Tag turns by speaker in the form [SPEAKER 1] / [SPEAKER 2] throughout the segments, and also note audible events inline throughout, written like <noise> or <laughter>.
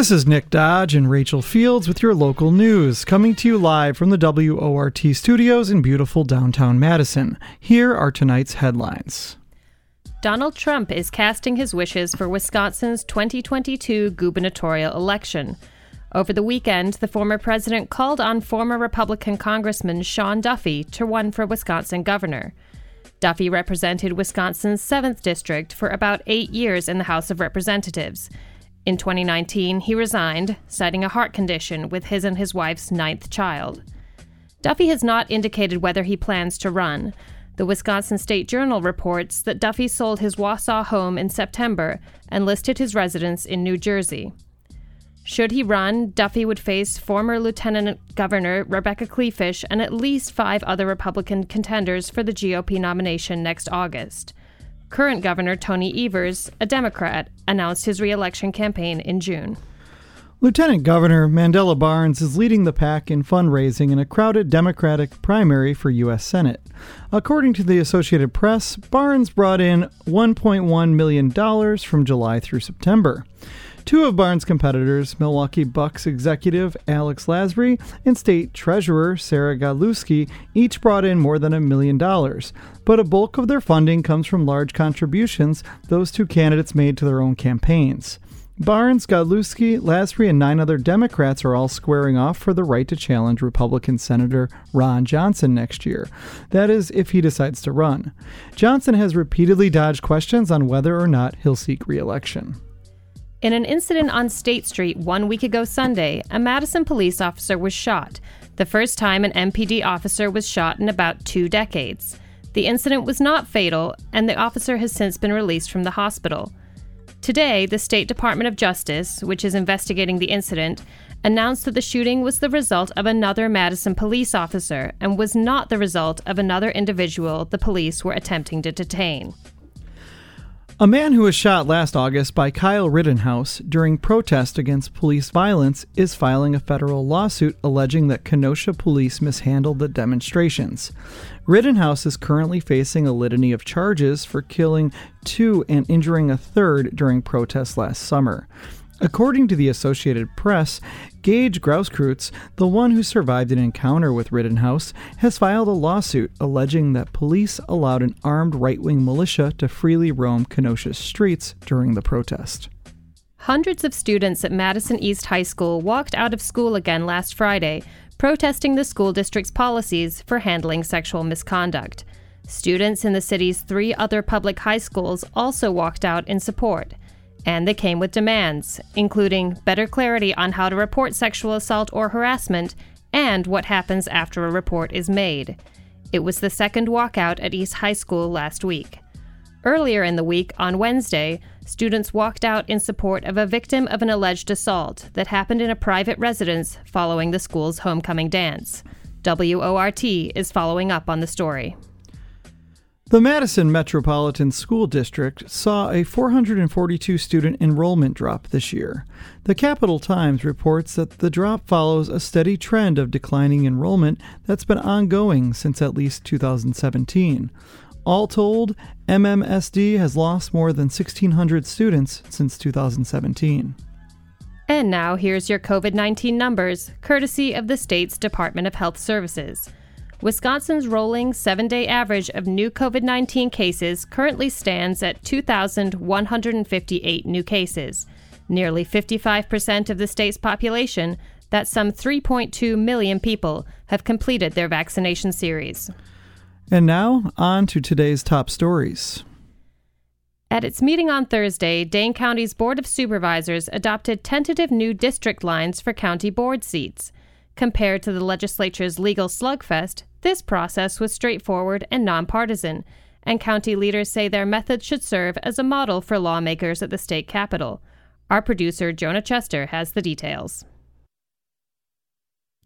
[SPEAKER 1] This is Nick Dodge and Rachel Fields with your local news, coming to you live from the WORT studios in beautiful downtown Madison. Here are tonight's headlines.
[SPEAKER 2] Donald Trump is casting his wishes for Wisconsin's 2022 gubernatorial election. Over the weekend, the former president called on former Republican Congressman Sean Duffy to run for Wisconsin governor. Duffy represented Wisconsin's 7th district for about eight years in the House of Representatives. In 2019, he resigned, citing a heart condition with his and his wife's ninth child. Duffy has not indicated whether he plans to run. The Wisconsin State Journal reports that Duffy sold his Wausau home in September and listed his residence in New Jersey. Should he run, Duffy would face former Lieutenant Governor Rebecca Kleefisch and at least five other Republican contenders for the GOP nomination next August. Current Governor Tony Evers, a Democrat, announced his reelection campaign in June.
[SPEAKER 1] Lieutenant Governor Mandela Barnes is leading the pack in fundraising in a crowded Democratic primary for U.S. Senate. According to the Associated Press, Barnes brought in $1.1 million from July through September. Two of Barnes' competitors, Milwaukee Bucks executive Alex Lasry and state treasurer Sarah Godlewski, each brought in more than a million dollars. But a bulk of their funding comes from large contributions those two candidates made to their own campaigns. Barnes, Godlewski, Lasry, and nine other Democrats are all squaring off for the right to challenge Republican Senator Ron Johnson next year. That is, if he decides to run. Johnson has repeatedly dodged questions on whether or not he'll seek re election.
[SPEAKER 2] In an incident on State Street one week ago Sunday, a Madison police officer was shot, the first time an MPD officer was shot in about two decades. The incident was not fatal, and the officer has since been released from the hospital. Today, the State Department of Justice, which is investigating the incident, announced that the shooting was the result of another Madison police officer and was not the result of another individual the police were attempting to detain.
[SPEAKER 1] A man who was shot last August by Kyle Rittenhouse during protest against police violence is filing a federal lawsuit alleging that Kenosha police mishandled the demonstrations. Rittenhouse is currently facing a litany of charges for killing two and injuring a third during protests last summer. According to the Associated Press, Gaige Grosskreutz, the one who survived an encounter with Rittenhouse, has filed a lawsuit alleging that police allowed an armed right wing militia to freely roam Kenosha's streets during the protest.
[SPEAKER 2] Hundreds of students at Madison East High School walked out of school again last Friday, protesting the school district's policies for handling sexual misconduct. Students in the city's three other public high schools also walked out in support. And they came with demands, including better clarity on how to report sexual assault or harassment and what happens after a report is made. It was the second walkout at East High School last week. Earlier in the week, on Wednesday, students walked out in support of a victim of an alleged assault that happened in a private residence following the school's homecoming dance. WORT is following up on the story.
[SPEAKER 1] The Madison Metropolitan School District saw a 442 student enrollment drop this year. The Capital Times reports that the drop follows a steady trend of declining enrollment that's been ongoing since at least 2017. All told, MMSD has lost more than 1,600 students since 2017.
[SPEAKER 2] And now here's your COVID 19 numbers, courtesy of the state's Department of Health Services. Wisconsin's rolling seven day average of new COVID 19 cases currently stands at 2,158 new cases. Nearly 55% of the state's population, that's some 3.2 million people, have completed their vaccination series.
[SPEAKER 1] And now, on to today's top stories.
[SPEAKER 2] At its meeting on Thursday, Dane County's Board of Supervisors adopted tentative new district lines for county board seats. Compared to the legislature's legal slugfest, this process was straightforward and nonpartisan, and county leaders say their method should serve as a model for lawmakers at the state capitol. Our producer, Jonah Chester, has the details.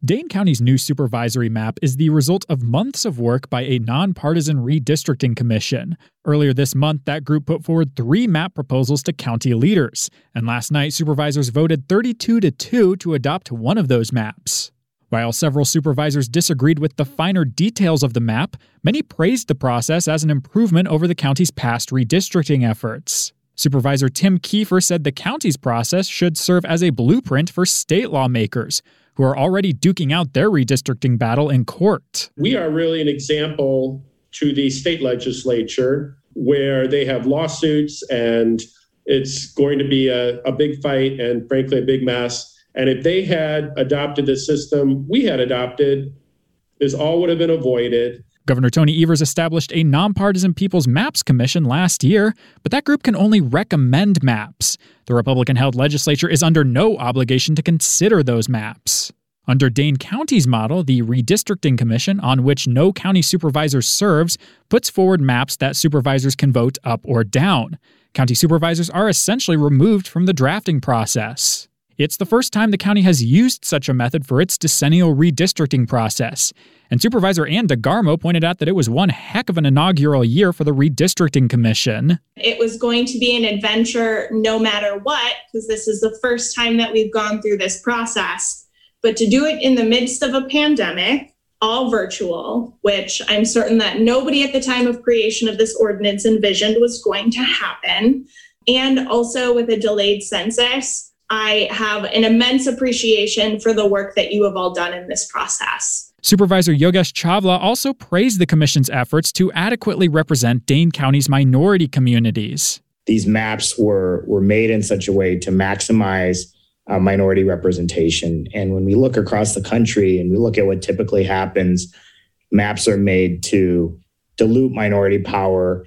[SPEAKER 3] Dane County's new supervisory map is the result of months of work by a nonpartisan redistricting commission. Earlier this month, that group put forward three map proposals to county leaders, and last night, supervisors voted 32 to 2 to adopt one of those maps. While several supervisors disagreed with the finer details of the map, many praised the process as an improvement over the county's past redistricting efforts. Supervisor Tim Kiefer said the county's process should serve as a blueprint for state lawmakers who are already duking out their redistricting battle in court.
[SPEAKER 4] We are really an example to the state legislature where they have lawsuits and it's going to be a, a big fight and, frankly, a big mess. And if they had adopted the system we had adopted, this all would have been avoided.
[SPEAKER 3] Governor Tony Evers established a nonpartisan People's Maps Commission last year, but that group can only recommend maps. The Republican held legislature is under no obligation to consider those maps. Under Dane County's model, the Redistricting Commission, on which no county supervisor serves, puts forward maps that supervisors can vote up or down. County supervisors are essentially removed from the drafting process. It's the first time the county has used such a method for its decennial redistricting process. And Supervisor Ann DeGarmo pointed out that it was one heck of an inaugural year for the Redistricting Commission.
[SPEAKER 5] It was going to be an adventure no matter what, because this is the first time that we've gone through this process. But to do it in the midst of a pandemic, all virtual, which I'm certain that nobody at the time of creation of this ordinance envisioned was going to happen, and also with a delayed census I have an immense appreciation for the work that you have all done in this process.
[SPEAKER 3] Supervisor Yogesh Chawla also praised the Commission's efforts to adequately represent Dane County's minority communities.
[SPEAKER 6] These maps were, were made in such a way to maximize uh, minority representation. And when we look across the country and we look at what typically happens, maps are made to dilute minority power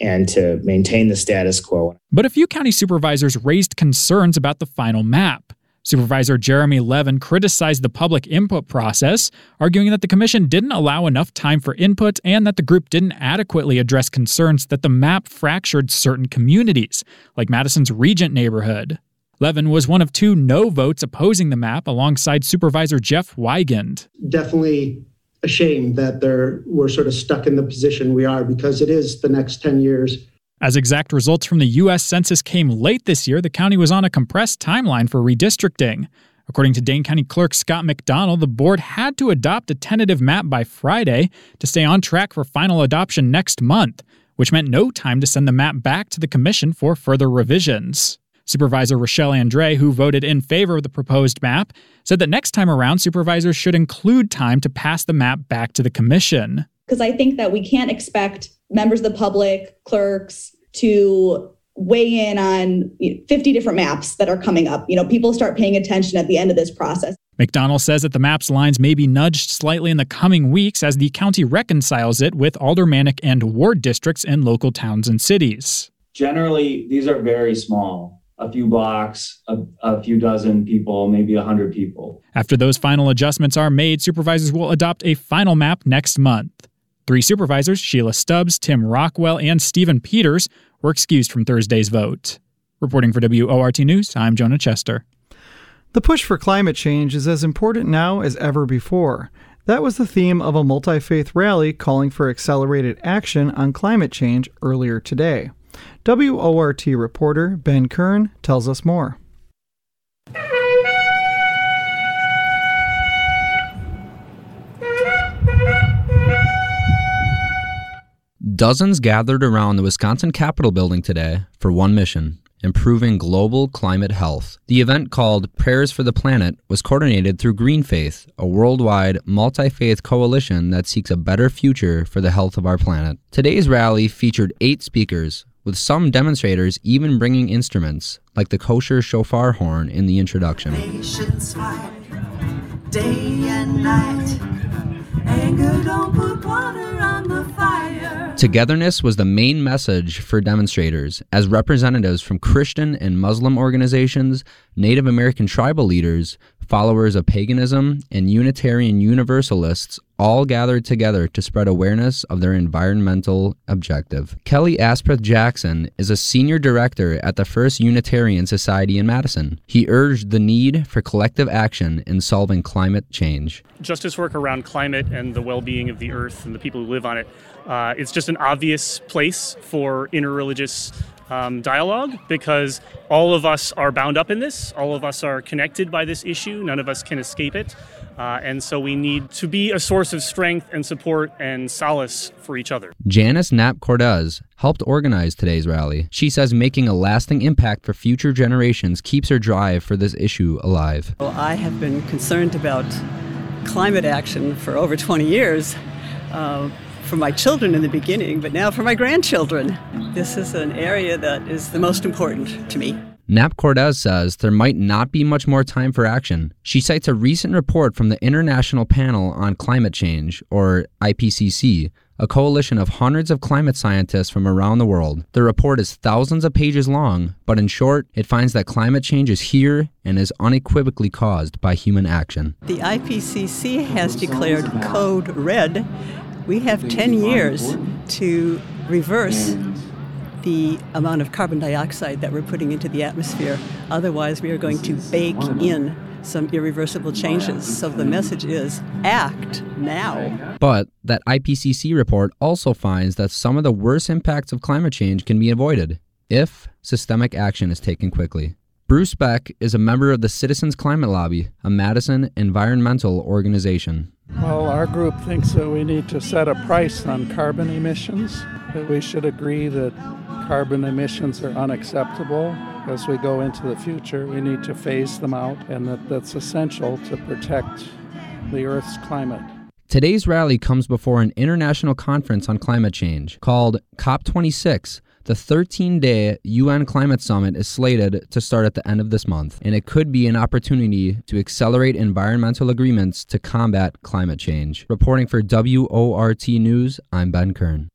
[SPEAKER 6] and to maintain the status quo.
[SPEAKER 3] But a few county supervisors raised concerns about the final map. Supervisor Jeremy Levin criticized the public input process, arguing that the commission didn't allow enough time for input and that the group didn't adequately address concerns that the map fractured certain communities, like Madison's Regent neighborhood. Levin was one of two no votes opposing the map alongside Supervisor Jeff Weigand.
[SPEAKER 7] Definitely a shame that they're, we're sort of stuck in the position we are because it is the next 10 years.
[SPEAKER 3] As exact results from the U.S. Census came late this year, the county was on a compressed timeline for redistricting. According to Dane County Clerk Scott McDonell, the board had to adopt a tentative map by Friday to stay on track for final adoption next month, which meant no time to send the map back to the commission for further revisions. Supervisor Rochelle Andre, who voted in favor of the proposed map, said that next time around, supervisors should include time to pass the map back to the commission.
[SPEAKER 8] Because I think that we can't expect members of the public, clerks, to weigh in on 50 different maps that are coming up. You know, people start paying attention at the end of this process.
[SPEAKER 3] McDonell says that the map's lines may be nudged slightly in the coming weeks as the county reconciles it with aldermanic and ward districts in local towns and cities.
[SPEAKER 9] Generally, these are very small a few blocks, a, a few dozen people, maybe a hundred people.
[SPEAKER 3] After those final adjustments are made, supervisors will adopt a final map next month. Three supervisors, Sheila Stubbs, Tim Rockwell, and Stephen Peters, were excused from Thursday's vote. Reporting for WORT News, I'm Jonah Chester.
[SPEAKER 1] The push for climate change is as important now as ever before. That was the theme of a multi faith rally calling for accelerated action on climate change earlier today. WORT reporter Ben Kern tells us more.
[SPEAKER 10] Dozens gathered around the Wisconsin Capitol building today for one mission improving global climate health. The event called Prayers for the Planet was coordinated through GreenFaith, a worldwide multi faith coalition that seeks a better future for the health of our planet. Today's rally featured eight speakers, with some demonstrators even bringing instruments, like the kosher shofar horn in the introduction. Togetherness was the main message for demonstrators, as representatives from Christian and Muslim organizations, Native American tribal leaders, followers of paganism, and Unitarian Universalists all gathered together to spread awareness of their environmental objective. Kelly Asprooth-Jackson is a senior director at the First Unitarian Society in Madison. He urged the need for collective action in solving climate change.
[SPEAKER 11] Justice work around climate and the well being of the earth and the people who live on it. Uh, it's just an obvious place for interreligious um, dialogue because all of us are bound up in this. All of us are connected by this issue. None of us can escape it. Uh, and so we need to be a source of strength and support and solace for each other.
[SPEAKER 10] Janice Knapp Cortez helped organize today's rally. She says making a lasting impact for future generations keeps her drive for this issue alive.
[SPEAKER 12] Well, I have been concerned about climate action for over 20 years. Uh, for my children in the beginning, but now for my grandchildren. This is an area that is the most important to me.
[SPEAKER 10] Knapp Cortez says there might not be much more time for action. She cites a recent report from the International Panel on Climate Change, or IPCC, a coalition of hundreds of climate scientists from around the world. The report is thousands of pages long, but in short, it finds that climate change is here and is unequivocally caused by human action.
[SPEAKER 12] The IPCC has declared Code Red. We have 10 years to reverse the amount of carbon dioxide that we're putting into the atmosphere. Otherwise, we are going to bake in some irreversible changes. So the message is act now.
[SPEAKER 10] But that IPCC report also finds that some of the worst impacts of climate change can be avoided if systemic action is taken quickly. Bruce Beck is a member of the Citizens Climate Lobby, a Madison environmental organization.
[SPEAKER 13] Well, our group thinks that we need to set a price on carbon emissions, that we should agree that carbon emissions are unacceptable. As we go into the future, we need to phase them out, and that that's essential to protect the Earth's climate.
[SPEAKER 10] Today's rally comes before an international conference on climate change called COP26. The 13 day UN Climate Summit is slated to start at the end of this month, and it could be an opportunity to accelerate environmental agreements to combat climate change. Reporting for WORT News, I'm Ben Kern.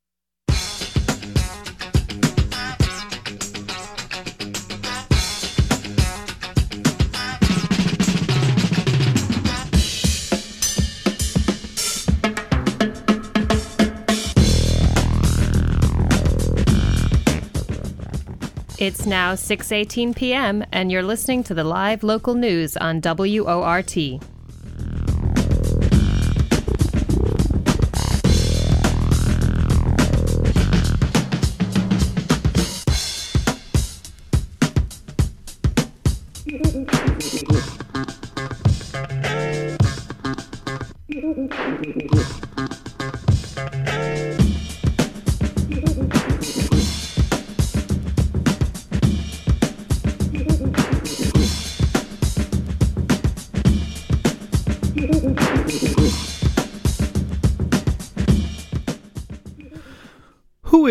[SPEAKER 2] It's now 6:18 p.m. and you're listening to the live local news on WORT.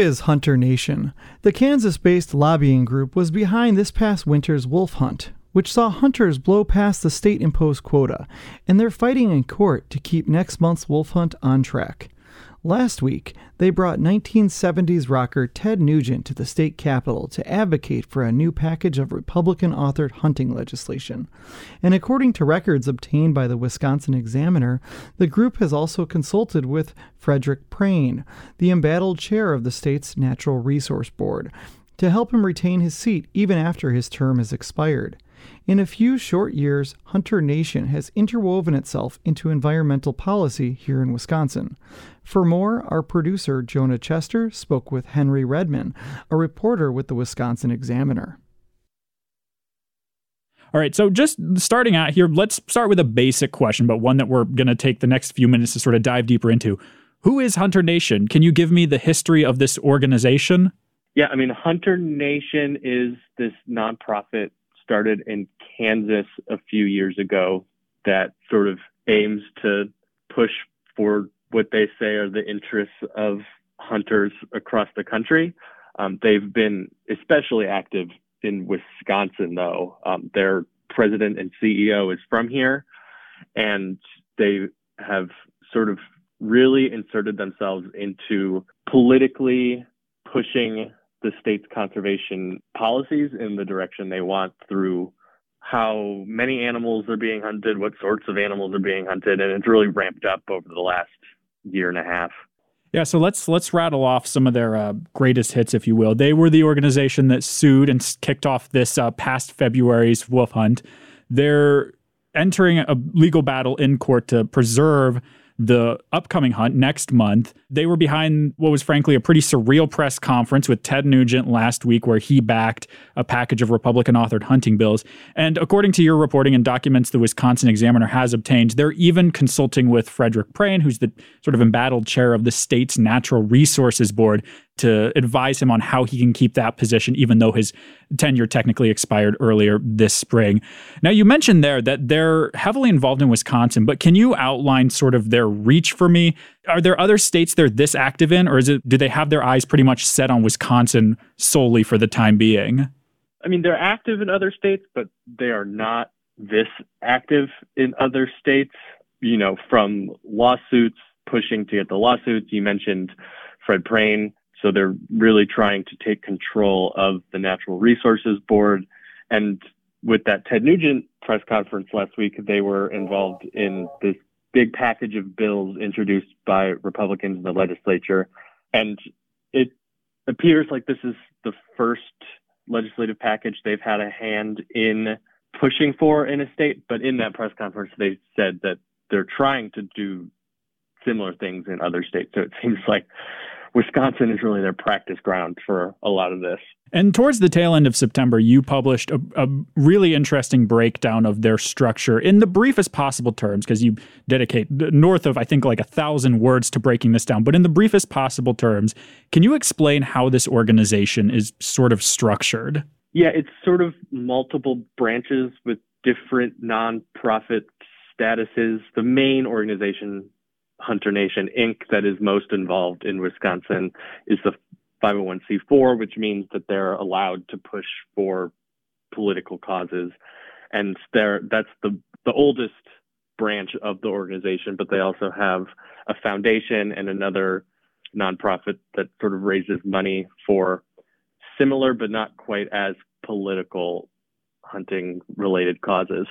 [SPEAKER 1] Is Hunter Nation? The Kansas based lobbying group was behind this past winter's wolf hunt, which saw hunters blow past the state imposed quota, and they're fighting in court to keep next month's wolf hunt on track. Last week, they brought 1970s rocker Ted Nugent to the state capitol to advocate for a new package of Republican authored hunting legislation. And according to records obtained by the Wisconsin Examiner, the group has also consulted with Frederick Prehn, the embattled chair of the state's Natural Resource Board, to help him retain his seat even after his term has expired. In a few short years, Hunter Nation has interwoven itself into environmental policy here in Wisconsin. For more, our producer, Jonah Chester, spoke with Henry Redman, a reporter with the Wisconsin Examiner.
[SPEAKER 3] All right, so just starting out here, let's start with a basic question, but one that we're going to take the next few minutes to sort of dive deeper into. Who is Hunter Nation? Can you give me the history of this organization?
[SPEAKER 14] Yeah, I mean, Hunter Nation is this nonprofit started in Kansas a few years ago that sort of aims to push for what they say are the interests of hunters across the country. Um, they've been especially active in Wisconsin, though. Um, their president and CEO is from here, and they have sort of really inserted themselves into politically pushing the state's conservation policies in the direction they want through how many animals are being hunted, what sorts of animals are being hunted, and it's really ramped up over the last year and a half.
[SPEAKER 3] Yeah, so let's let's rattle off some of their uh, greatest hits, if you will. They were the organization that sued and kicked off this uh, past February's wolf hunt. They're entering a legal battle in court to preserve the upcoming hunt next month. They were behind what was frankly a pretty surreal press conference with Ted Nugent last week, where he backed a package of Republican authored hunting bills. And according to your reporting and documents the Wisconsin Examiner has obtained, they're even consulting with Frederick Prehn, who's the sort of embattled chair of the state's Natural Resources Board, to advise him on how he can keep that position, even though his tenure technically expired earlier this spring. Now, you mentioned there that they're heavily involved in Wisconsin, but can you outline sort of their reach for me? Are there other states they're this active in, or is it do they have their eyes pretty much set on Wisconsin solely for the time being?
[SPEAKER 14] I mean, they're active in other states, but they are not this active in other states. You know, from lawsuits, pushing to get the lawsuits. You mentioned Fred Prehn so they're really trying to take control of the Natural Resources Board. And with that Ted Nugent press conference last week, they were involved in this big package of bills introduced by Republicans in the legislature. And it appears like this is the first legislative package they've had a hand in pushing for in a state. But in that press conference, they said that they're trying to do similar things in other states. So it seems like Wisconsin is really their practice ground for a lot of this.
[SPEAKER 3] And towards the tail end of September, you published a, a really interesting breakdown of their structure in the briefest possible terms, because you dedicate north of, I think, like a thousand words to breaking this down. But in the briefest possible terms, can you explain how this organization is sort of structured?
[SPEAKER 14] Yeah, it's sort of multiple branches with different nonprofit statuses. The main organization Hunter Nation Inc. that is most involved in Wisconsin is the 501c4, which means that they're allowed to push for political causes. And they're, that's the, the oldest branch of the organization, but they also have a foundation and another nonprofit that sort of raises money for similar but not quite as political hunting related causes.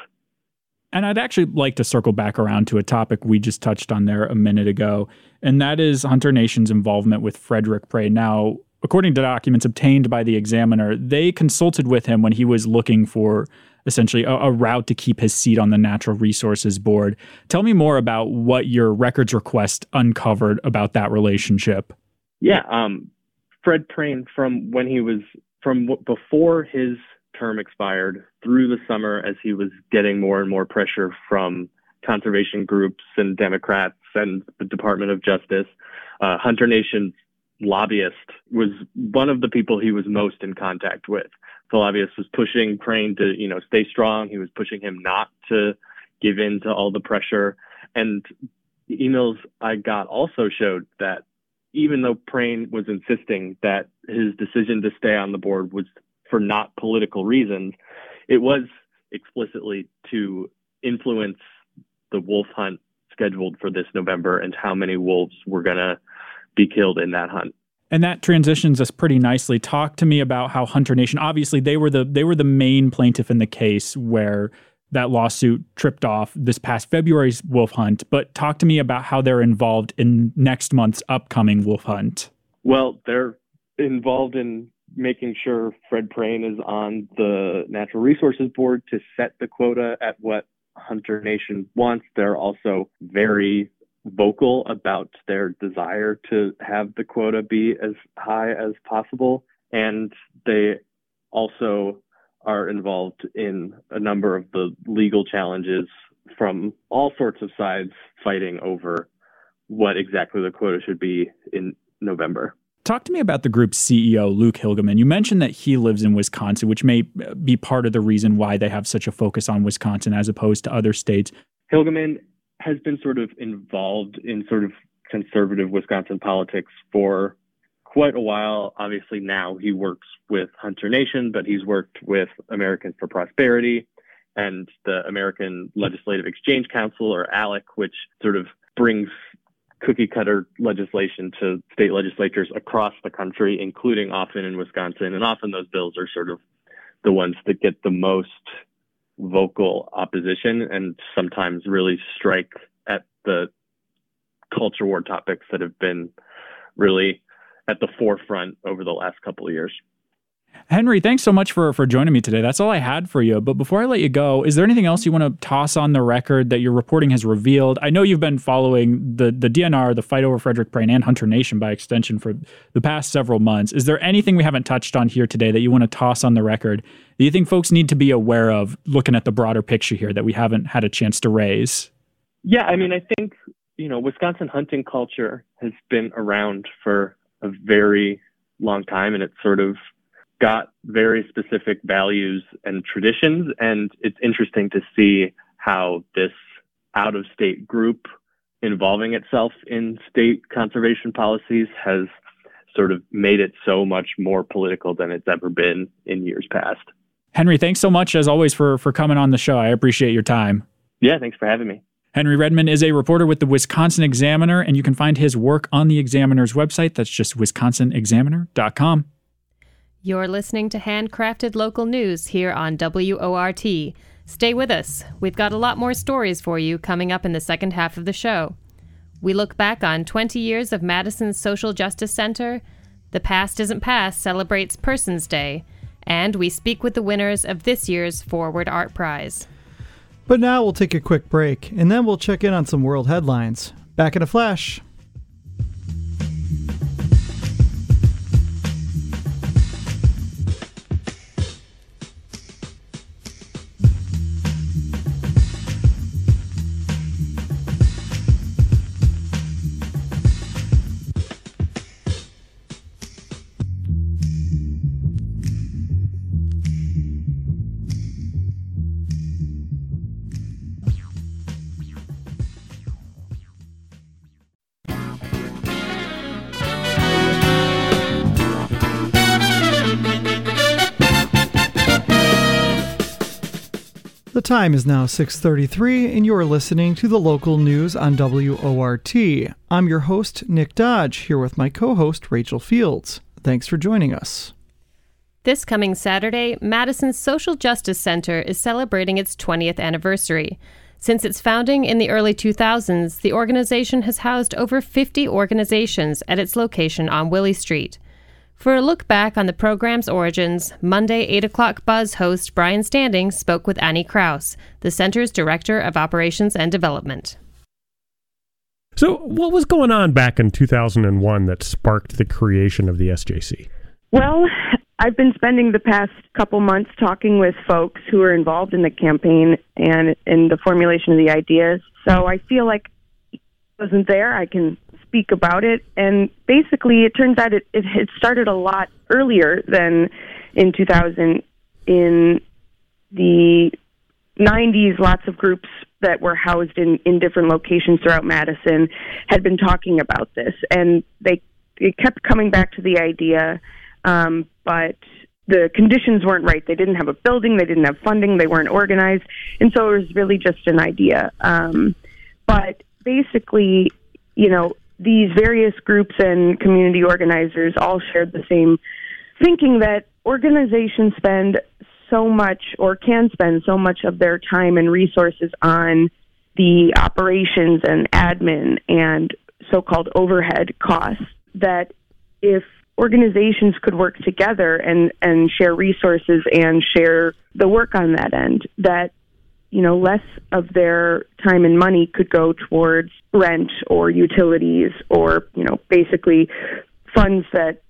[SPEAKER 3] And I'd actually like to circle back around to a topic we just touched on there a minute ago, and that is Hunter Nation's involvement with Frederick Prehn. Now, according to documents obtained by the examiner, they consulted with him when he was looking for essentially a, a, route to keep his seat on the Natural Resources Board. Tell me more about what your records request uncovered about that relationship.
[SPEAKER 14] Yeah, um, Fred Prehn, from when he was from before his term expired through the summer as he was getting more and more pressure from conservation groups and Democrats and the Department of Justice. Uh, Hunter Nation's lobbyist was one of the people he was most in contact with. The lobbyist was pushing Prehn to, you know, stay strong. He was pushing him not to give in to all the pressure. And the emails I got also showed that even though Prehn was insisting that his decision to stay on the board was for not political reasons. It was explicitly to influence the wolf hunt scheduled for this November and how many wolves were going to be killed in that hunt.
[SPEAKER 3] And that transitions us pretty nicely. Talk to me about how Hunter Nation. Obviously, they were the they were the main plaintiff in the case where that lawsuit tripped off this past February's wolf hunt. But talk to me about how they're involved in next month's upcoming wolf hunt.
[SPEAKER 14] Well, they're involved in making sure Fred Prehn is on the Natural Resources Board to set the quota at what Hunter Nation wants. They're also very vocal about their desire to have the quota be as high as possible. And they also are involved in a number of the legal challenges from all sorts of sides fighting over what exactly the quota should be in November.
[SPEAKER 3] Talk to me about the group's CEO, Luke Hilgemann. You mentioned that he lives in Wisconsin, which may be part of the reason why they have such a focus on Wisconsin as opposed to other states.
[SPEAKER 14] Hilgemann has been sort of involved in sort of conservative Wisconsin politics for quite a while. Obviously, now he works with Hunter Nation, but he's worked with Americans for Prosperity and the American Legislative Exchange Council, or ALEC, which sort of brings cookie cutter legislation to state legislatures across the country, including often in Wisconsin. And often those bills are sort of the ones that get the most vocal opposition and sometimes really strike at the culture war topics that have been really at the forefront over the last couple of years.
[SPEAKER 3] Henry, thanks so much for, for joining me today. That's all I had for you. But before I let you go, is there anything else you want to toss on the record that your reporting has revealed? I know you've been following the, the DNR, the fight over Frederick Prehn, and Hunter Nation by extension for the past several months. Is there anything we haven't touched on here today that you want to toss on the record that you think folks need to be aware of looking at the broader picture here that we haven't had a chance to raise?
[SPEAKER 14] Yeah, I mean, I think, you know, Wisconsin hunting culture has been around for a very long time and it's sort of got very specific values and traditions. And it's interesting to see how this out of state group involving itself in state conservation policies has sort of made it so much more political than it's ever been in years past.
[SPEAKER 3] Henry, thanks so much as always for for coming on the show. I appreciate your time.
[SPEAKER 14] Yeah, thanks for having me.
[SPEAKER 3] Henry Redman is a reporter with the Wisconsin Examiner, and you can find his work on the Examiner's website. That's just wisconsinexaminer.com.
[SPEAKER 2] You're listening to Handcrafted Local News here on WORT. Stay with us. We've got a lot more stories for you coming up in the second half of the show. We look back on 20 years of Madison's Social Justice Center. The Past Isn't Past celebrates Persons Day, and we speak with the winners of this year's Forward Art Prize.
[SPEAKER 1] But now we'll take a quick break, and then we'll check in on some world headlines. Back in a flash. Time is now 6:33 and you're listening to the local news on WORT. I'm your host Nick Dodge here with my co-host Rachel Fields. Thanks for joining us.
[SPEAKER 2] This coming Saturday, Madison's Social Justice Center is celebrating its 20th anniversary. Since its founding in the early 2000s, the organization has housed over 50 organizations at its location on Willy Street. For a look back on the program's origins, Monday 8 o'clock Buzz host Brian Standing spoke with Annie Kraus, the center's Director of Operations and Development.
[SPEAKER 15] So, what was going on back in 2001 that sparked the creation of the SJC?
[SPEAKER 16] Well, I've been spending the past couple months talking with folks who are involved in the campaign and in the formulation of the ideas. So I feel like I wasn't there. I can speak about it. And basically, it turns out it, it had started a lot earlier than in 2000. In the 90s, lots of groups that were housed in, in different locations throughout Madison had been talking about this. And they, they kept coming back to the idea, um, but the conditions weren't right. They didn't have a building, they didn't have funding, they weren't organized. And so it was really just an idea. Um, but basically, you know, these various groups and community organizers all shared the same thinking that organizations spend so much or can spend so much of their time and resources on the operations and admin and so called overhead costs that if organizations could work together and, and share resources and share the work on that end, that you know, less of their time and money could go towards rent or utilities or, you know, basically funds that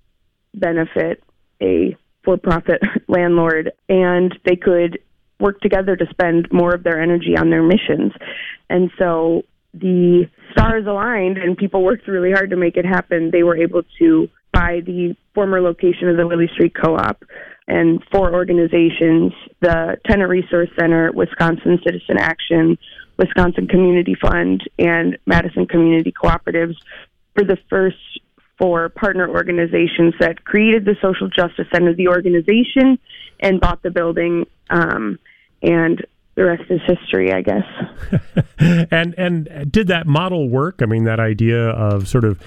[SPEAKER 16] benefit a for profit <laughs> landlord and they could work together to spend more of their energy on their missions. And so the stars aligned and people worked really hard to make it happen. They were able to buy the former location of the Willy Street Co op and four organizations the Tenant Resource Center, Wisconsin Citizen Action, Wisconsin Community Fund, and Madison Community Cooperatives for the first four partner organizations that created the Social Justice Center, the organization, and bought the building. Um, and the rest is history, I guess. <laughs>
[SPEAKER 15] and and did that model work? I mean, that idea of sort of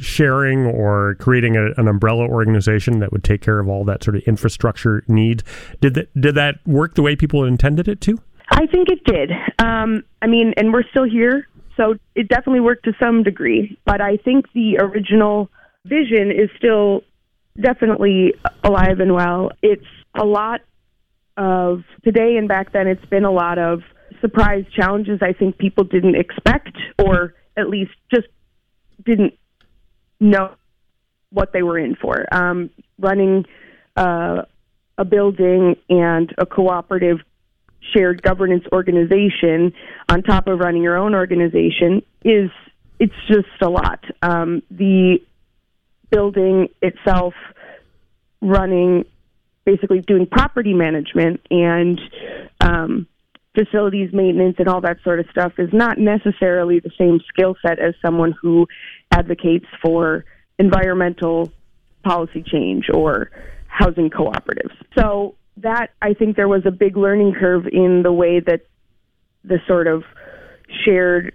[SPEAKER 15] sharing or creating a, an umbrella organization that would take care of all that sort of infrastructure needs. Did that did that work the way people intended it to?
[SPEAKER 16] I think it did. Um, I mean, and we're still here, so it definitely worked to some degree. But I think the original vision is still definitely alive and well. It's a lot of today and back then, it's been a lot of surprise challenges I think people didn't expect, or at least just didn't know what they were in for. Um, running uh, a building and a cooperative shared governance organization on top of running your own organization is it's just a lot. Um, the building itself running basically doing property management and um, facilities maintenance and all that sort of stuff is not necessarily the same skill set as someone who advocates for environmental policy change or housing cooperatives. So that I think there was a big learning curve in the way that the sort of shared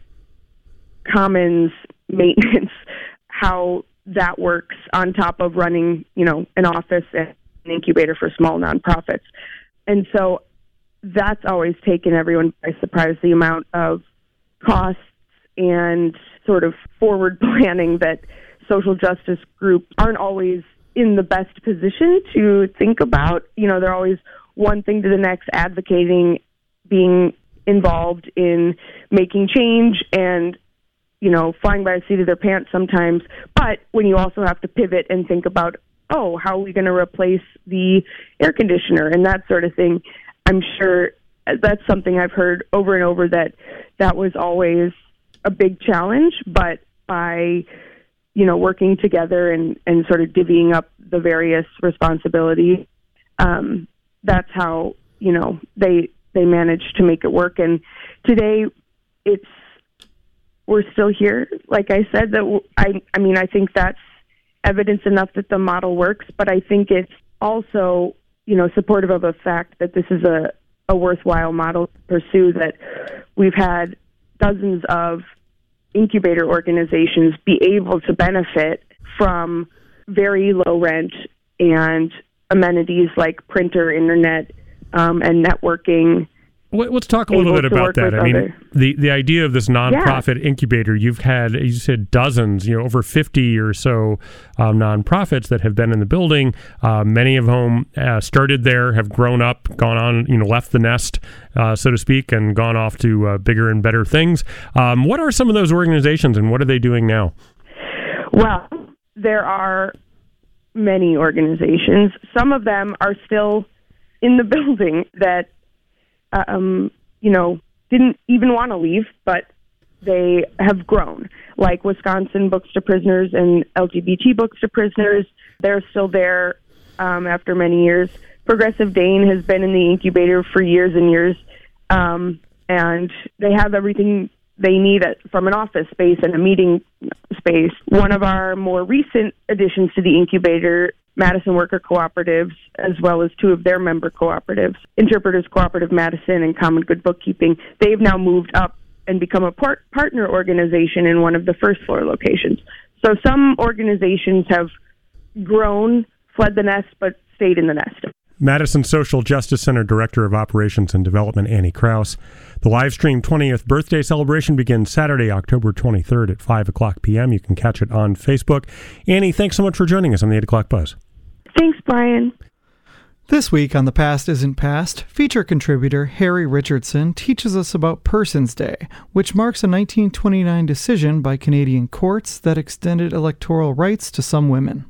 [SPEAKER 16] commons <laughs> maintenance how that works on top of running, you know, an office and an incubator for small nonprofits. And so that's always taken everyone by surprise the amount of costs and sort of forward <laughs> planning that social justice groups aren't always in the best position to think about. You know, they're always one thing to the next, advocating, being involved in making change and you know, flying by the seat of their pants sometimes. But when you also have to pivot and think about, oh, how are we going to replace the air conditioner and that sort of thing, I'm sure that's something I've heard over and over that that was always a big challenge. But by you know working together and and sort of divvying up the various responsibilities, um, that's how you know they they managed to make it work. And today, it's we're still here. Like I said, that I I mean I think that's evidence enough that the model works, but I think it's also you know supportive of the fact that this is a a worthwhile model to pursue. That we've had dozens of incubator organizations be able to benefit from very low rent and amenities like printer, internet, um, and networking
[SPEAKER 15] Let's talk a little bit about that. I mean, other. the the idea of this nonprofit yeah. incubator. You've had, you said, dozens, you know, over fifty or so um, nonprofits that have been in the building. Uh, many of whom uh, started there, have grown up, gone on, you know, left the nest, uh, so to speak, and gone off to uh, bigger and better things. Um, what are some of those organizations, and what are they doing now?
[SPEAKER 16] Well, there are many organizations. Some of them are still in the <laughs> building that um, you know, didn't even want to leave, but they have grown, like Wisconsin Books to Prisoners and LGBT Books to Prisoners. They're still there um, after many years. Progressive Dane has been in the incubator for years and years, um, and they have everything they need from an office space and a meeting space. One of our more recent additions to the incubator Madison Worker Cooperatives, as well as two of their member cooperatives, Interpreters Cooperative Madison and Common Good Bookkeeping. They've now moved up and become a part- partner organization in one of the first floor locations. So some organizations have grown, fled the nest, but stayed in the nest.
[SPEAKER 15] Madison Social Justice Center Director of Operations and Development Annie Kraus. The live stream 20th birthday celebration begins Saturday, October 23rd at 5 o'clock p.m. You can catch it on Facebook. Annie, thanks so much for joining us on the 8 o'clock buzz.
[SPEAKER 16] Thanks, Brian.
[SPEAKER 1] This week on The Past Isn't Past, feature contributor Harry Richardson teaches us about Persons Day, which marks a 1929 decision by Canadian courts that extended electoral rights to some women.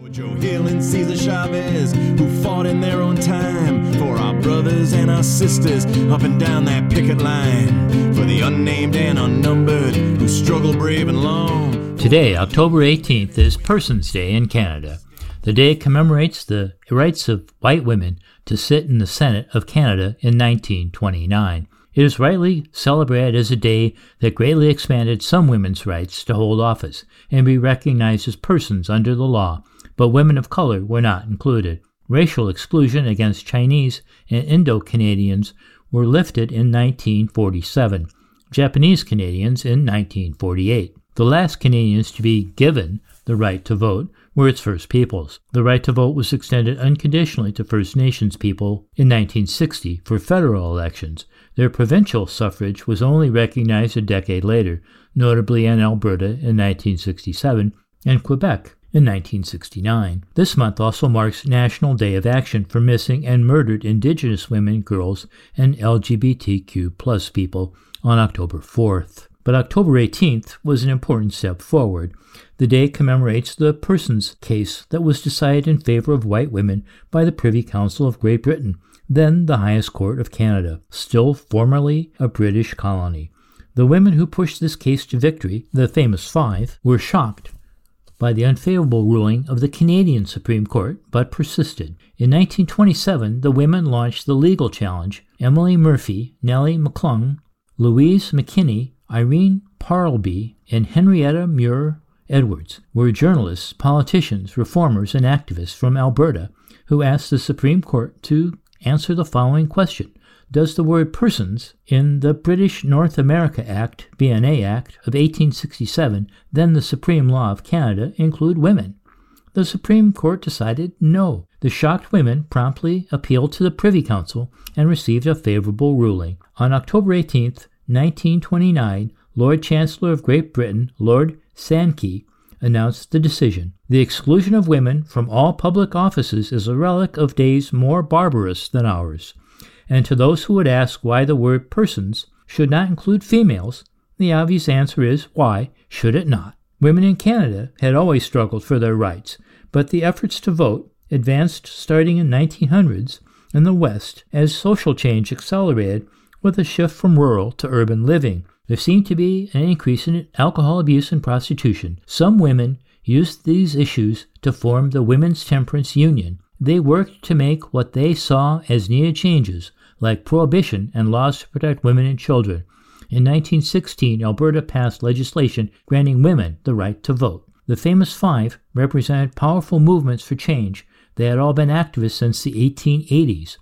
[SPEAKER 17] For Joe Hill and Cesar Chavez, who fought in their own time, for our brothers and our sisters up and down that picket line, for the unnamed and unnumbered who struggle brave and long.
[SPEAKER 18] Today, October 18th, is Persons Day in Canada. The day commemorates the rights of white women to sit in the Senate of Canada in 1929. It is rightly celebrated as a day that greatly expanded some women's rights to hold office and be recognized as persons under the law, but women of color were not included. Racial exclusion against Chinese and Indo Canadians were lifted in 1947, Japanese Canadians in 1948. The last Canadians to be given the right to vote were its First Peoples. The right to vote was extended unconditionally to First Nations people in 1960 for federal elections. Their provincial suffrage was only recognized a decade later, notably in Alberta in 1967 and Quebec in 1969. This month also marks National Day of Action for Missing and Murdered Indigenous Women, Girls, and LGBTQ people on October 4th. But October 18th was an important step forward. The day commemorates the Persons case that was decided in favor of white women by the Privy Council of Great Britain, then the highest court of Canada, still formerly a British colony. The women who pushed this case to victory, the famous five, were shocked by the unfavorable ruling of the Canadian Supreme Court, but persisted. In 1927, the women launched the legal challenge. Emily Murphy, Nellie McClung, Louise McKinney, Irene Parlby, and Henrietta Muir Edwards were journalists, politicians, reformers, and activists from Alberta who asked the Supreme Court to answer the following question Does the word persons in the British North America Act, BNA Act of 1867, then the supreme law of Canada, include women? The Supreme Court decided no. The shocked women promptly appealed to the Privy Council and received a favorable ruling. On October 18, 1929, Lord Chancellor of Great Britain, Lord Sankey, announced the decision. The exclusion of women from all public offices is a relic of days more barbarous than ours. And to those who would ask why the word persons should not include females, the obvious answer is why should it not? Women in Canada had always struggled for their rights, but the efforts to vote advanced starting in 1900s in the West as social change accelerated with a shift from rural to urban living. There seemed to be an increase in alcohol abuse and prostitution. Some women used these issues to form the Women's Temperance Union. They worked to make what they saw as needed changes, like prohibition and laws to protect women and children. In 1916, Alberta passed legislation granting women the right to vote. The famous five represented powerful movements for change. They had all been activists since the 1880s.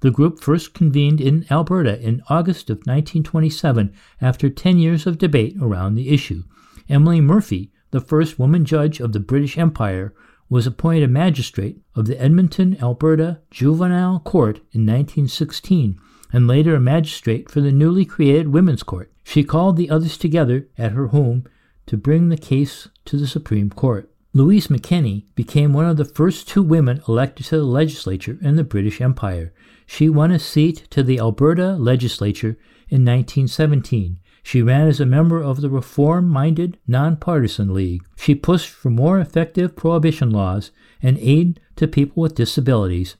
[SPEAKER 18] The group first convened in Alberta in August of 1927 after 10 years of debate around the issue. Emily Murphy, the first woman judge of the British Empire, was appointed a magistrate of the Edmonton, Alberta Juvenile Court in 1916 and later a magistrate for the newly created Women's Court. She called the others together at her home to bring the case to the Supreme Court. Louise McKinney became one of the first two women elected to the legislature in the British Empire. She won a seat to the Alberta legislature in 1917. She ran as a member of the Reform minded Nonpartisan League. She pushed for more effective prohibition laws and aid to people with disabilities.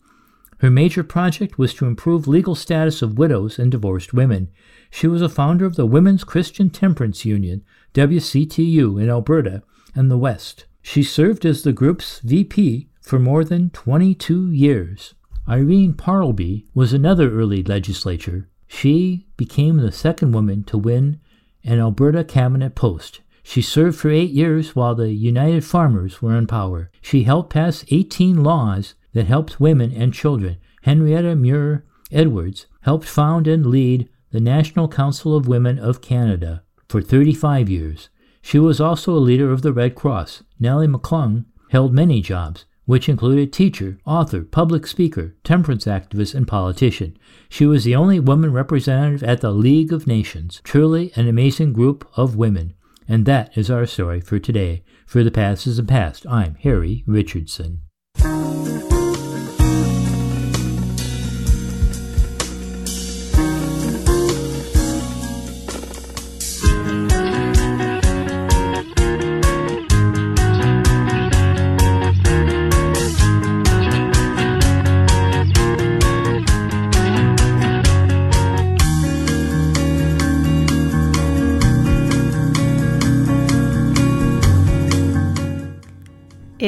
[SPEAKER 18] Her major project was to improve legal status of widows and divorced women. She was a founder of the Women's Christian Temperance Union, WCTU, in Alberta and the West. She served as the group's VP for more than 22 years. Irene Parlby was another early legislator. She became the second woman to win an Alberta cabinet post. She served for eight years while the United Farmers were in power. She helped pass 18 laws that helped women and children. Henrietta Muir Edwards helped found and lead the National Council of Women of Canada for 35 years. She was also a leader of the Red Cross. Nellie McClung held many jobs which included teacher, author, public speaker, temperance activist, and politician. She was the only woman representative at the League of Nations. Truly an amazing group of women. And that is our story for today. For the past is the past, I'm Harry Richardson.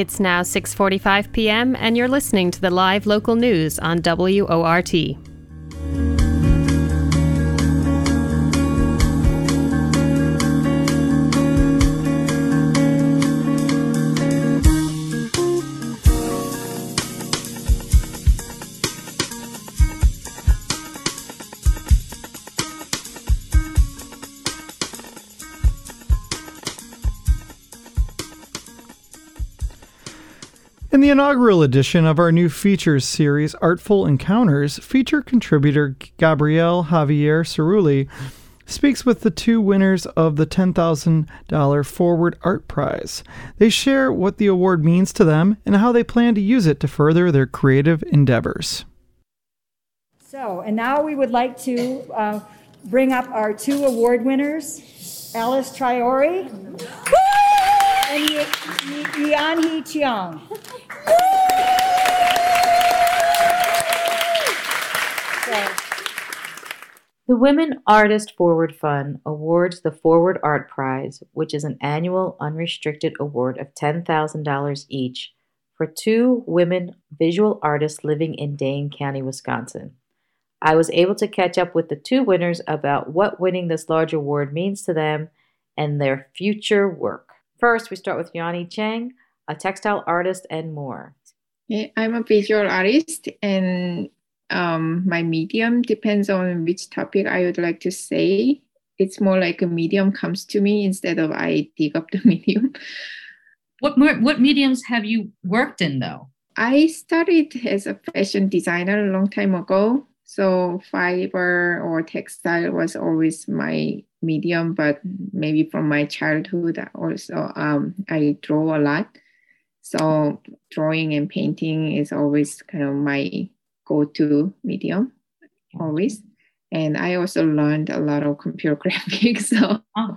[SPEAKER 2] It's now 6:45 p.m. and you're listening to the live local news on WORT.
[SPEAKER 1] Inaugural edition of our new features series, Artful Encounters, feature contributor Gabrielle Javier Cerulli speaks with the two winners of the $10,000 Forward Art Prize. They share what the award means to them and how they plan to use it to further their creative endeavors.
[SPEAKER 19] So, and now we would like to uh, bring up our two award winners, Alice Traore and Yeonhee Cheong.
[SPEAKER 20] The Women Artist Forward Fund awards the Forward Art Prize, which is an annual unrestricted award of $10,000 each for two women visual artists living in Dane County, Wisconsin. I was able to catch up with the two winners about what winning this large award means to them and their future work. First, we start with Yeonhee Cheong, a textile artist and more.
[SPEAKER 21] I'm a visual artist and um, my medium depends on which topic I would like to say. It's more like a medium comes to me instead of I dig up the <laughs> medium.
[SPEAKER 22] What what mediums have you worked in though?
[SPEAKER 21] I started as a fashion designer a long time ago. So fiber or textile was always my medium, but maybe from my childhood also um, I draw a lot. So drawing and painting is always kind of my go-to medium always. And i also learned a lot of <laughs> computer graphics so.
[SPEAKER 22] Oh.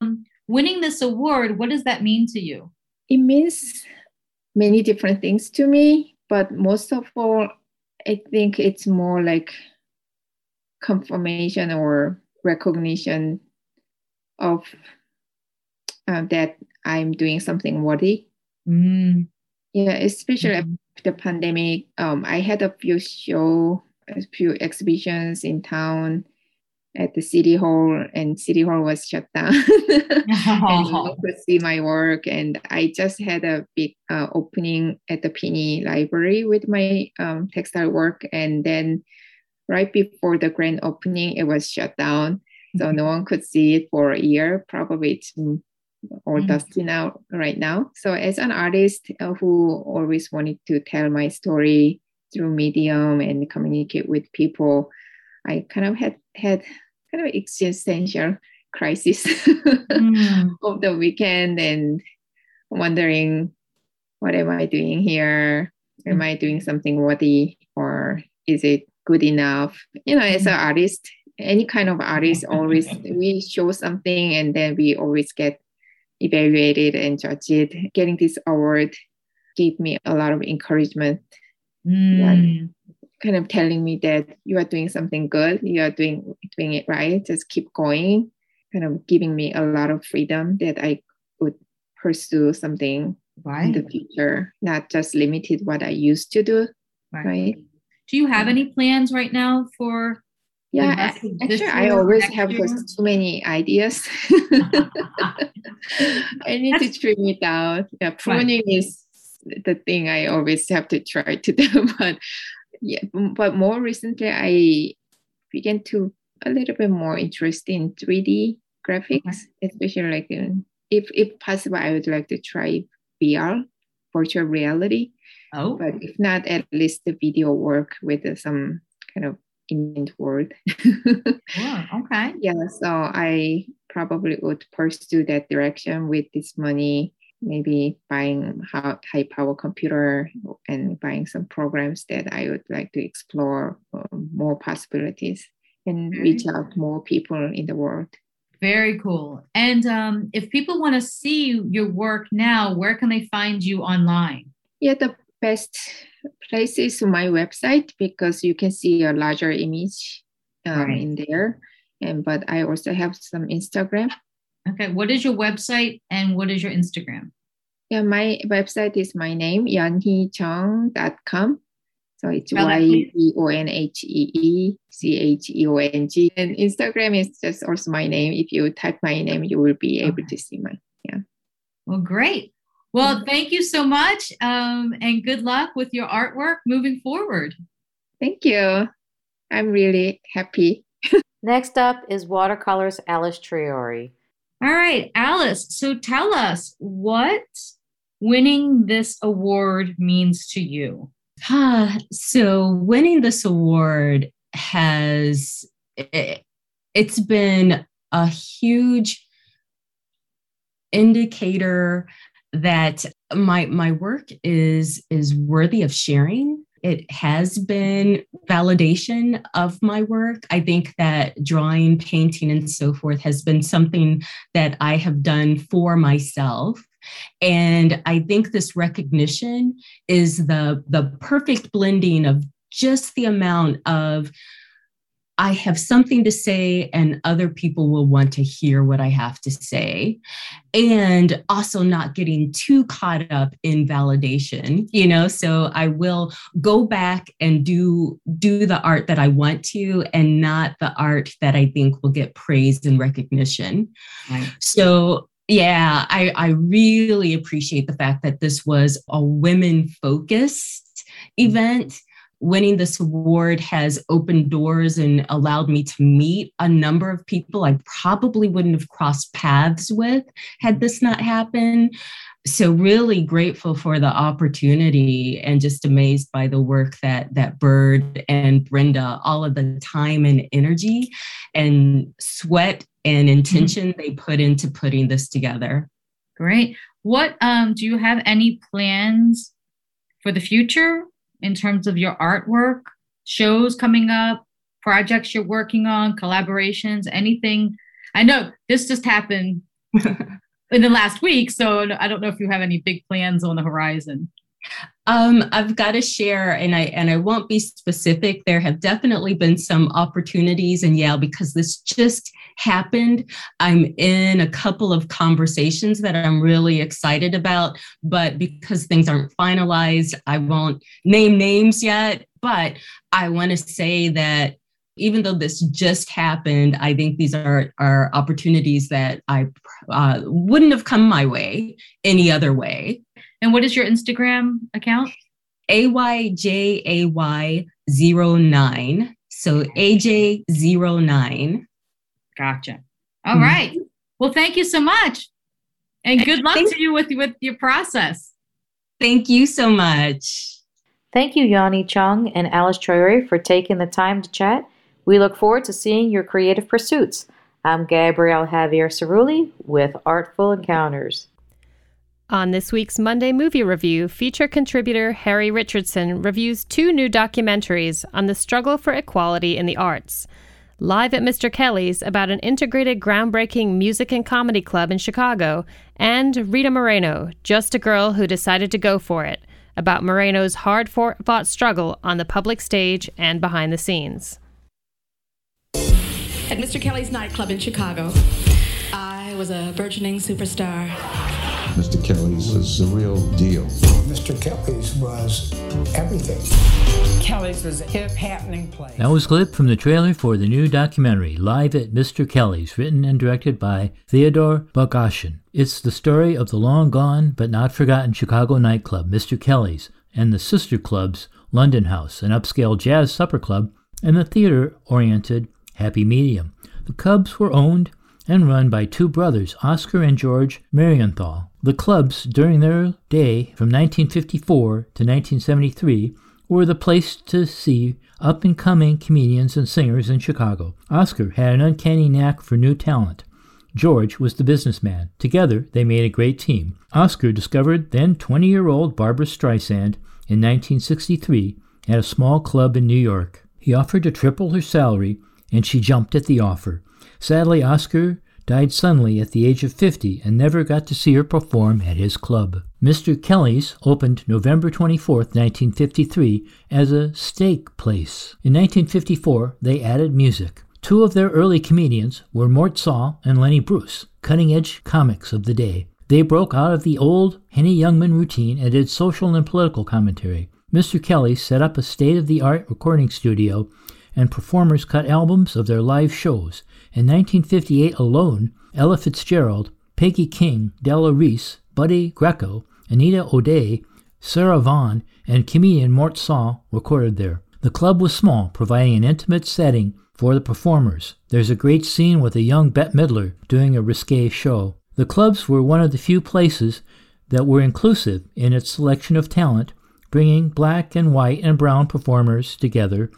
[SPEAKER 22] um, winning this award what does that mean to you?
[SPEAKER 21] It means many different things to me but most of all i think it's more like confirmation or recognition of uh, that i'm doing something worthy.
[SPEAKER 22] Mm.
[SPEAKER 21] yeah especially mm-hmm the pandemic, um, I had a few show, a few exhibitions in town at the city hall, and city hall was shut down. <laughs> and you could see my work, and I just had a big uh, opening at the Pinney Library with my um, textile work, and then right before the grand opening, it was shut down. So no one could see it for a year. Probably it's or mm-hmm. dusty now right now. So as an artist uh, who always wanted to tell my story through medium and communicate with people, I kind of had had kind of existential crisis mm. <laughs> of the weekend and wondering what am I doing here? Am. I doing something worthy or is it good enough? You know, as an mm-hmm. artist, any kind of artist always we show something and then we always get evaluated and judged. Getting this award gave me a lot of encouragement.
[SPEAKER 22] Mm.
[SPEAKER 21] Yeah, kind of telling me that you are doing something good, you are doing doing it right, just keep going. Kind of giving me a lot of freedom that I would pursue something right. in the future, not just limited what I used to do. Right. right?
[SPEAKER 22] Do you have any plans right now for
[SPEAKER 21] yeah actually i always have too many ideas. <laughs> I need to trim it out. Yeah pruning right. is the thing i always have to try to do <laughs> but yeah but more recently i began to a little bit more interested in 3d graphics okay. especially like um, if if possible i would like to try vr virtual reality.
[SPEAKER 22] Oh.
[SPEAKER 21] But if not at least the video work with uh, some kind of in the world. <laughs>
[SPEAKER 22] okay.
[SPEAKER 21] Yeah, so I probably would pursue that direction with this money, maybe buying high power computer and buying some programs that I would like to explore um, more possibilities and Very reach out more people in the world.
[SPEAKER 22] Very cool. And um, if people want to see your work now, where can they find you online?
[SPEAKER 21] Yeah, the best place is my website because you can see a larger image um, right. in there. And but I also have some Instagram.
[SPEAKER 22] Okay, what is your website and what is your Instagram?
[SPEAKER 21] Yeah, my website is my name, yeonheechong.com. So it's Y E O N H E E C H E O N G. And Instagram is just also my name. If you type my name, you will be able okay. to see my, yeah.
[SPEAKER 22] Well, great. Well, thank you so much um, and good luck with your artwork moving forward.
[SPEAKER 21] Thank you. I'm really happy. <laughs>
[SPEAKER 20] Next up is watercolors Alice Traore.
[SPEAKER 22] All right, Alice. So tell us what winning this award means to you.
[SPEAKER 23] Ah, so winning this award has it,
[SPEAKER 24] it's been a huge indicator that my my work is is worthy of sharing it has been validation of my work. I think that drawing, painting, and so forth has been something that I have done for myself. And I think this recognition is the, the perfect blending of just the amount of I have something to say, and other people will want to hear what I have to say. And also not getting too caught up in validation, you know. So I will go back and do do the art that I want to, and not the art that I think will get praise and recognition. Right. So yeah, I, I really appreciate the fact that this was a women focused event winning this award has opened doors and allowed me to meet a number of people I probably wouldn't have crossed paths with had this not happened. So really grateful for the opportunity and just amazed by the work that that Bird and Brenda, all of the time and energy and sweat and intention mm-hmm. they put into putting this together.
[SPEAKER 22] Great. What um, do you have any plans for the future? In terms of your artwork, shows coming up, projects you're working on, collaborations, anything? I know this just happened <laughs> in the last week, so I don't know if you have any big plans on the horizon.
[SPEAKER 24] Um, I've got to share, and I and I won't be specific. There have definitely been some opportunities in Yale because this just happened. I'm in a couple of conversations that I'm really excited about, but because things aren't finalized, I won't name names yet. But I want to say that even though this just happened, I think these are, are opportunities that I uh, wouldn't have come my way any other way.
[SPEAKER 22] And what is your Instagram account?
[SPEAKER 24] AYJAY09. So AJ09.
[SPEAKER 22] Gotcha. All mm-hmm. right. Well, thank you so much. And good luck thank- to you with, with your process.
[SPEAKER 24] Thank you so much.
[SPEAKER 20] Thank you, Yeonhee Cheong and Alice Traore, for taking the time to chat. We look forward to seeing your creative pursuits. I'm Gabrielle Javier Cerulli with Artful Encounters.
[SPEAKER 2] On this week's Monday Movie Review, feature contributor Harry Richardson reviews two new documentaries on the struggle for equality in the arts. Live at Mr. Kelly's about an integrated groundbreaking music and comedy club in Chicago, and Rita Moreno, just a girl who decided to go for it, about Moreno's hard fought struggle on the public stage and behind the scenes.
[SPEAKER 25] At Mr. Kelly's nightclub in Chicago, I was a burgeoning superstar.
[SPEAKER 23] Mr. Kelly's was the real deal.
[SPEAKER 26] Mr. Kelly's was everything.
[SPEAKER 27] Kelly's was a hip happening place.
[SPEAKER 18] That was clip from the trailer for the new documentary, Live at Mr. Kelly's, written and directed by Theodore Bogosian. It's the story of the long gone but not forgotten Chicago nightclub, Mr. Kelly's, and the sister clubs, London House, an upscale jazz supper club, and the theater oriented Happy Medium. The Cubs were owned and run by two brothers, Oscar and George Marienthal. The clubs, during their day from 1954 to 1973, were the place to see up and coming comedians and singers in Chicago. Oscar had an uncanny knack for new talent. George was the businessman. Together, they made a great team. Oscar discovered then 20 year old Barbara Streisand in 1963 at a small club in New York. He offered to triple her salary, and she jumped at the offer. Sadly, Oscar died suddenly at the age of 50 and never got to see her perform at his club. Mr. Kelly's opened November 24, 1953, as a steak place. In 1954, they added music. Two of their early comedians were Mort Sahl and Lenny Bruce, cutting edge comics of the day. They broke out of the old Henny Youngman routine and did social and political commentary. Mr. Kelly set up a state of the art recording studio, and performers cut albums of their live shows. In 1958 alone, Ella Fitzgerald, Peggy King, Della Reese, Buddy Greco, Anita O'Day, Sarah Vaughan, and comedian Mort Sahl recorded there. The club was small, providing an intimate setting for the performers. There's a great scene with a young Bette Midler doing a risque show. The clubs were one of the few places that were inclusive in its selection of talent, bringing black and white and brown performers together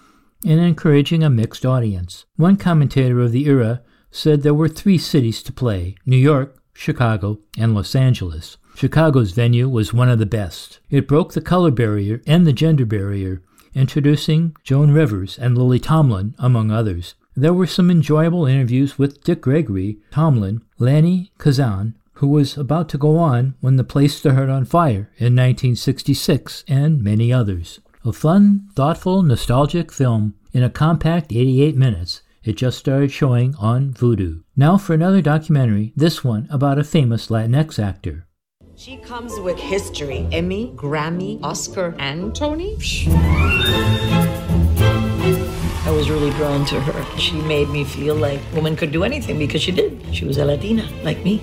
[SPEAKER 18] and encouraging a mixed audience. One commentator of the era said there were three cities to play New York, Chicago, and Los Angeles. Chicago's venue was one of the best. It broke the color barrier and the gender barrier, introducing Joan Rivers and Lily Tomlin, among others. There were some enjoyable interviews with Dick Gregory, Tomlin, Lainie Kazan, who was about to go on when the place started on fire in 1966, and many others. A fun, thoughtful, nostalgic film in a compact 88 minutes. It just started showing on Vudu. Now for another documentary, this one about a famous Latinx actor.
[SPEAKER 28] She comes with history Emmy, Grammy, Oscar, and Tony.
[SPEAKER 29] I was really drawn to her. She made me feel like woman could do anything because she did. She was a Latina, like me.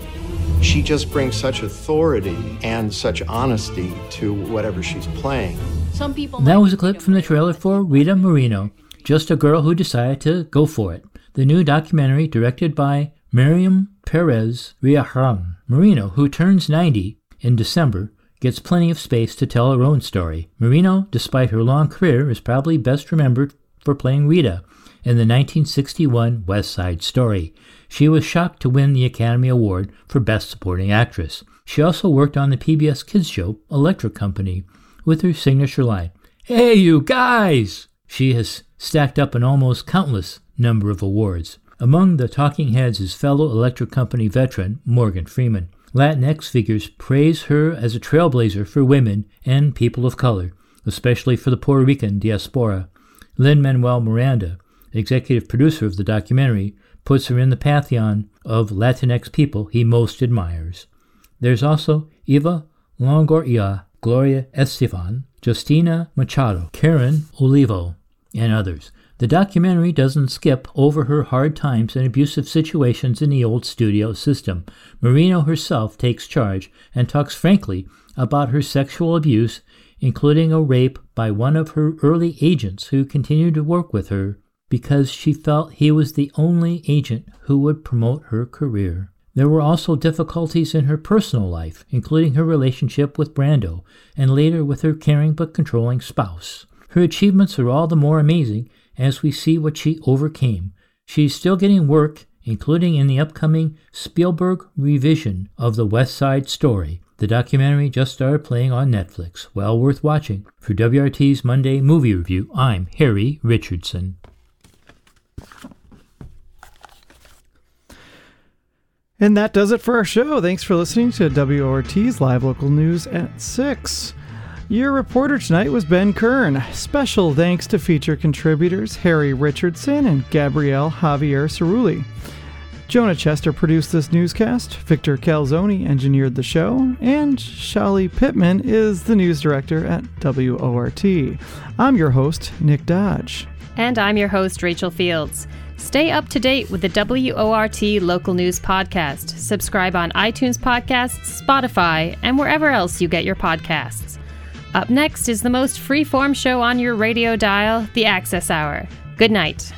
[SPEAKER 30] She just brings such authority and such honesty to whatever she's playing.
[SPEAKER 18] Some people that was a clip from the trailer for Rita Moreno, just a girl who decided to go for it. The new documentary directed by Mariem Perez Riera. Moreno, who turns 90, in December, gets plenty of space to tell her own story. Moreno, despite her long career, is probably best remembered for playing Rita in the 1961 West Side Story. She was shocked to win the Academy Award for Best Supporting Actress. She also worked on the PBS kids show Electric Company with her signature line, Hey, you guys! She has stacked up an almost countless number of awards. Among the talking heads is fellow Electric Company veteran Morgan Freeman. Latinx figures praise her as a trailblazer for women and people of color, especially for the Puerto Rican diaspora. Lin Manuel Miranda, executive producer of the documentary, puts her in the pantheon of Latinx people he most admires. There's also Eva Longoria, Gloria Estefan, Justina Machado, Karen Olivo, and others. The documentary doesn't skip over her hard times and abusive situations in the old studio system. Moreno herself takes charge and talks frankly about her sexual abuse, including a rape by one of her early agents who continued to work with her because she felt he was the only agent who would promote her career. There were also difficulties in her personal life, including her relationship with Brando and later with her caring but controlling spouse. Her achievements are all the more amazing as we see what she overcame. She's still getting work, including in the upcoming Spielberg revision of the West Side Story. The documentary just started playing on Netflix. Well worth watching. For WORT's Monday Movie Review, I'm Harry Richardson.
[SPEAKER 1] And that does it for our show. Thanks for listening to WORT's live local news at 6. Your reporter tonight was Ben Kern. Special thanks to feature contributors Harry Richardson and Gabrielle Javier Cerulli. Jonah Chester produced this newscast, Victor Calzoni engineered the show, and Shali Pittman is the news director at WORT. I'm your host, Nick Dodge.
[SPEAKER 2] And I'm your host, Rachel Fields. Stay up to date with the WORT Local News Podcast. Subscribe on iTunes Podcasts, Spotify, and wherever else you get your podcasts. Up next is the most free-form show on your radio dial, The Access Hour. Good night.